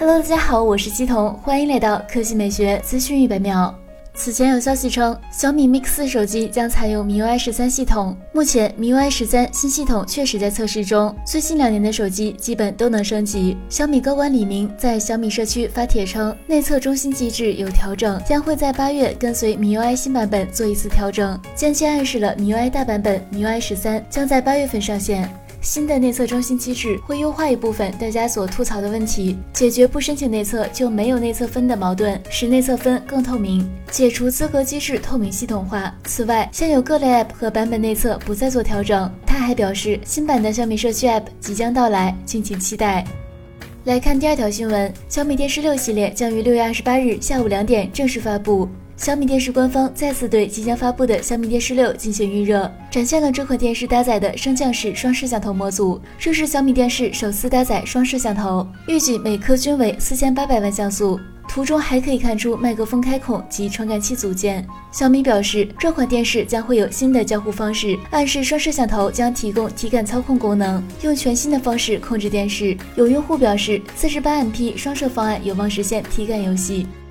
Hello，大家好，我是西彤，欢迎来到科技美学资讯一百秒。此前有消息称，小米 Mix 四手机将采用 MIUI 十三系统。目前 MIUI 十三新系统确实在测试中，最近两年的手机基本都能升级。小米高管李明在小米社区发帖称，内测中心机制有调整，将会在八月跟随 MIUI 新版本做一次调整，间接暗示了 MIUI 大版本 MIUI 十三将在八月份上线。新的内测中心机制会优化一部分大家所吐槽的问题，解决不申请内测就没有内测分的矛盾，使内测分更透明，解除资格机制透明系统化。此外，现有各类 App 和版本内测不再做调整。他还表示，新版的小米社区 App 即将到来，敬请期待。来看第二条新闻，小米电视六系列将于六月二十八日下午两点正式发布。小米电视官方再次对即将发布的小米电视六进行预热，展现了这款电视搭载的升降式双摄像头模组。这是小米电视首次搭载双摄像头，预计每颗均为四千八百万像素。图中还可以看出麦克风开孔及传感器组件。小米表示，这款电视将会有新的交互方式，暗示双摄像头将提供体感操控功能，用全新的方式控制电视。有用户表示，四十八 MP 双摄方案有望实现体感游戏。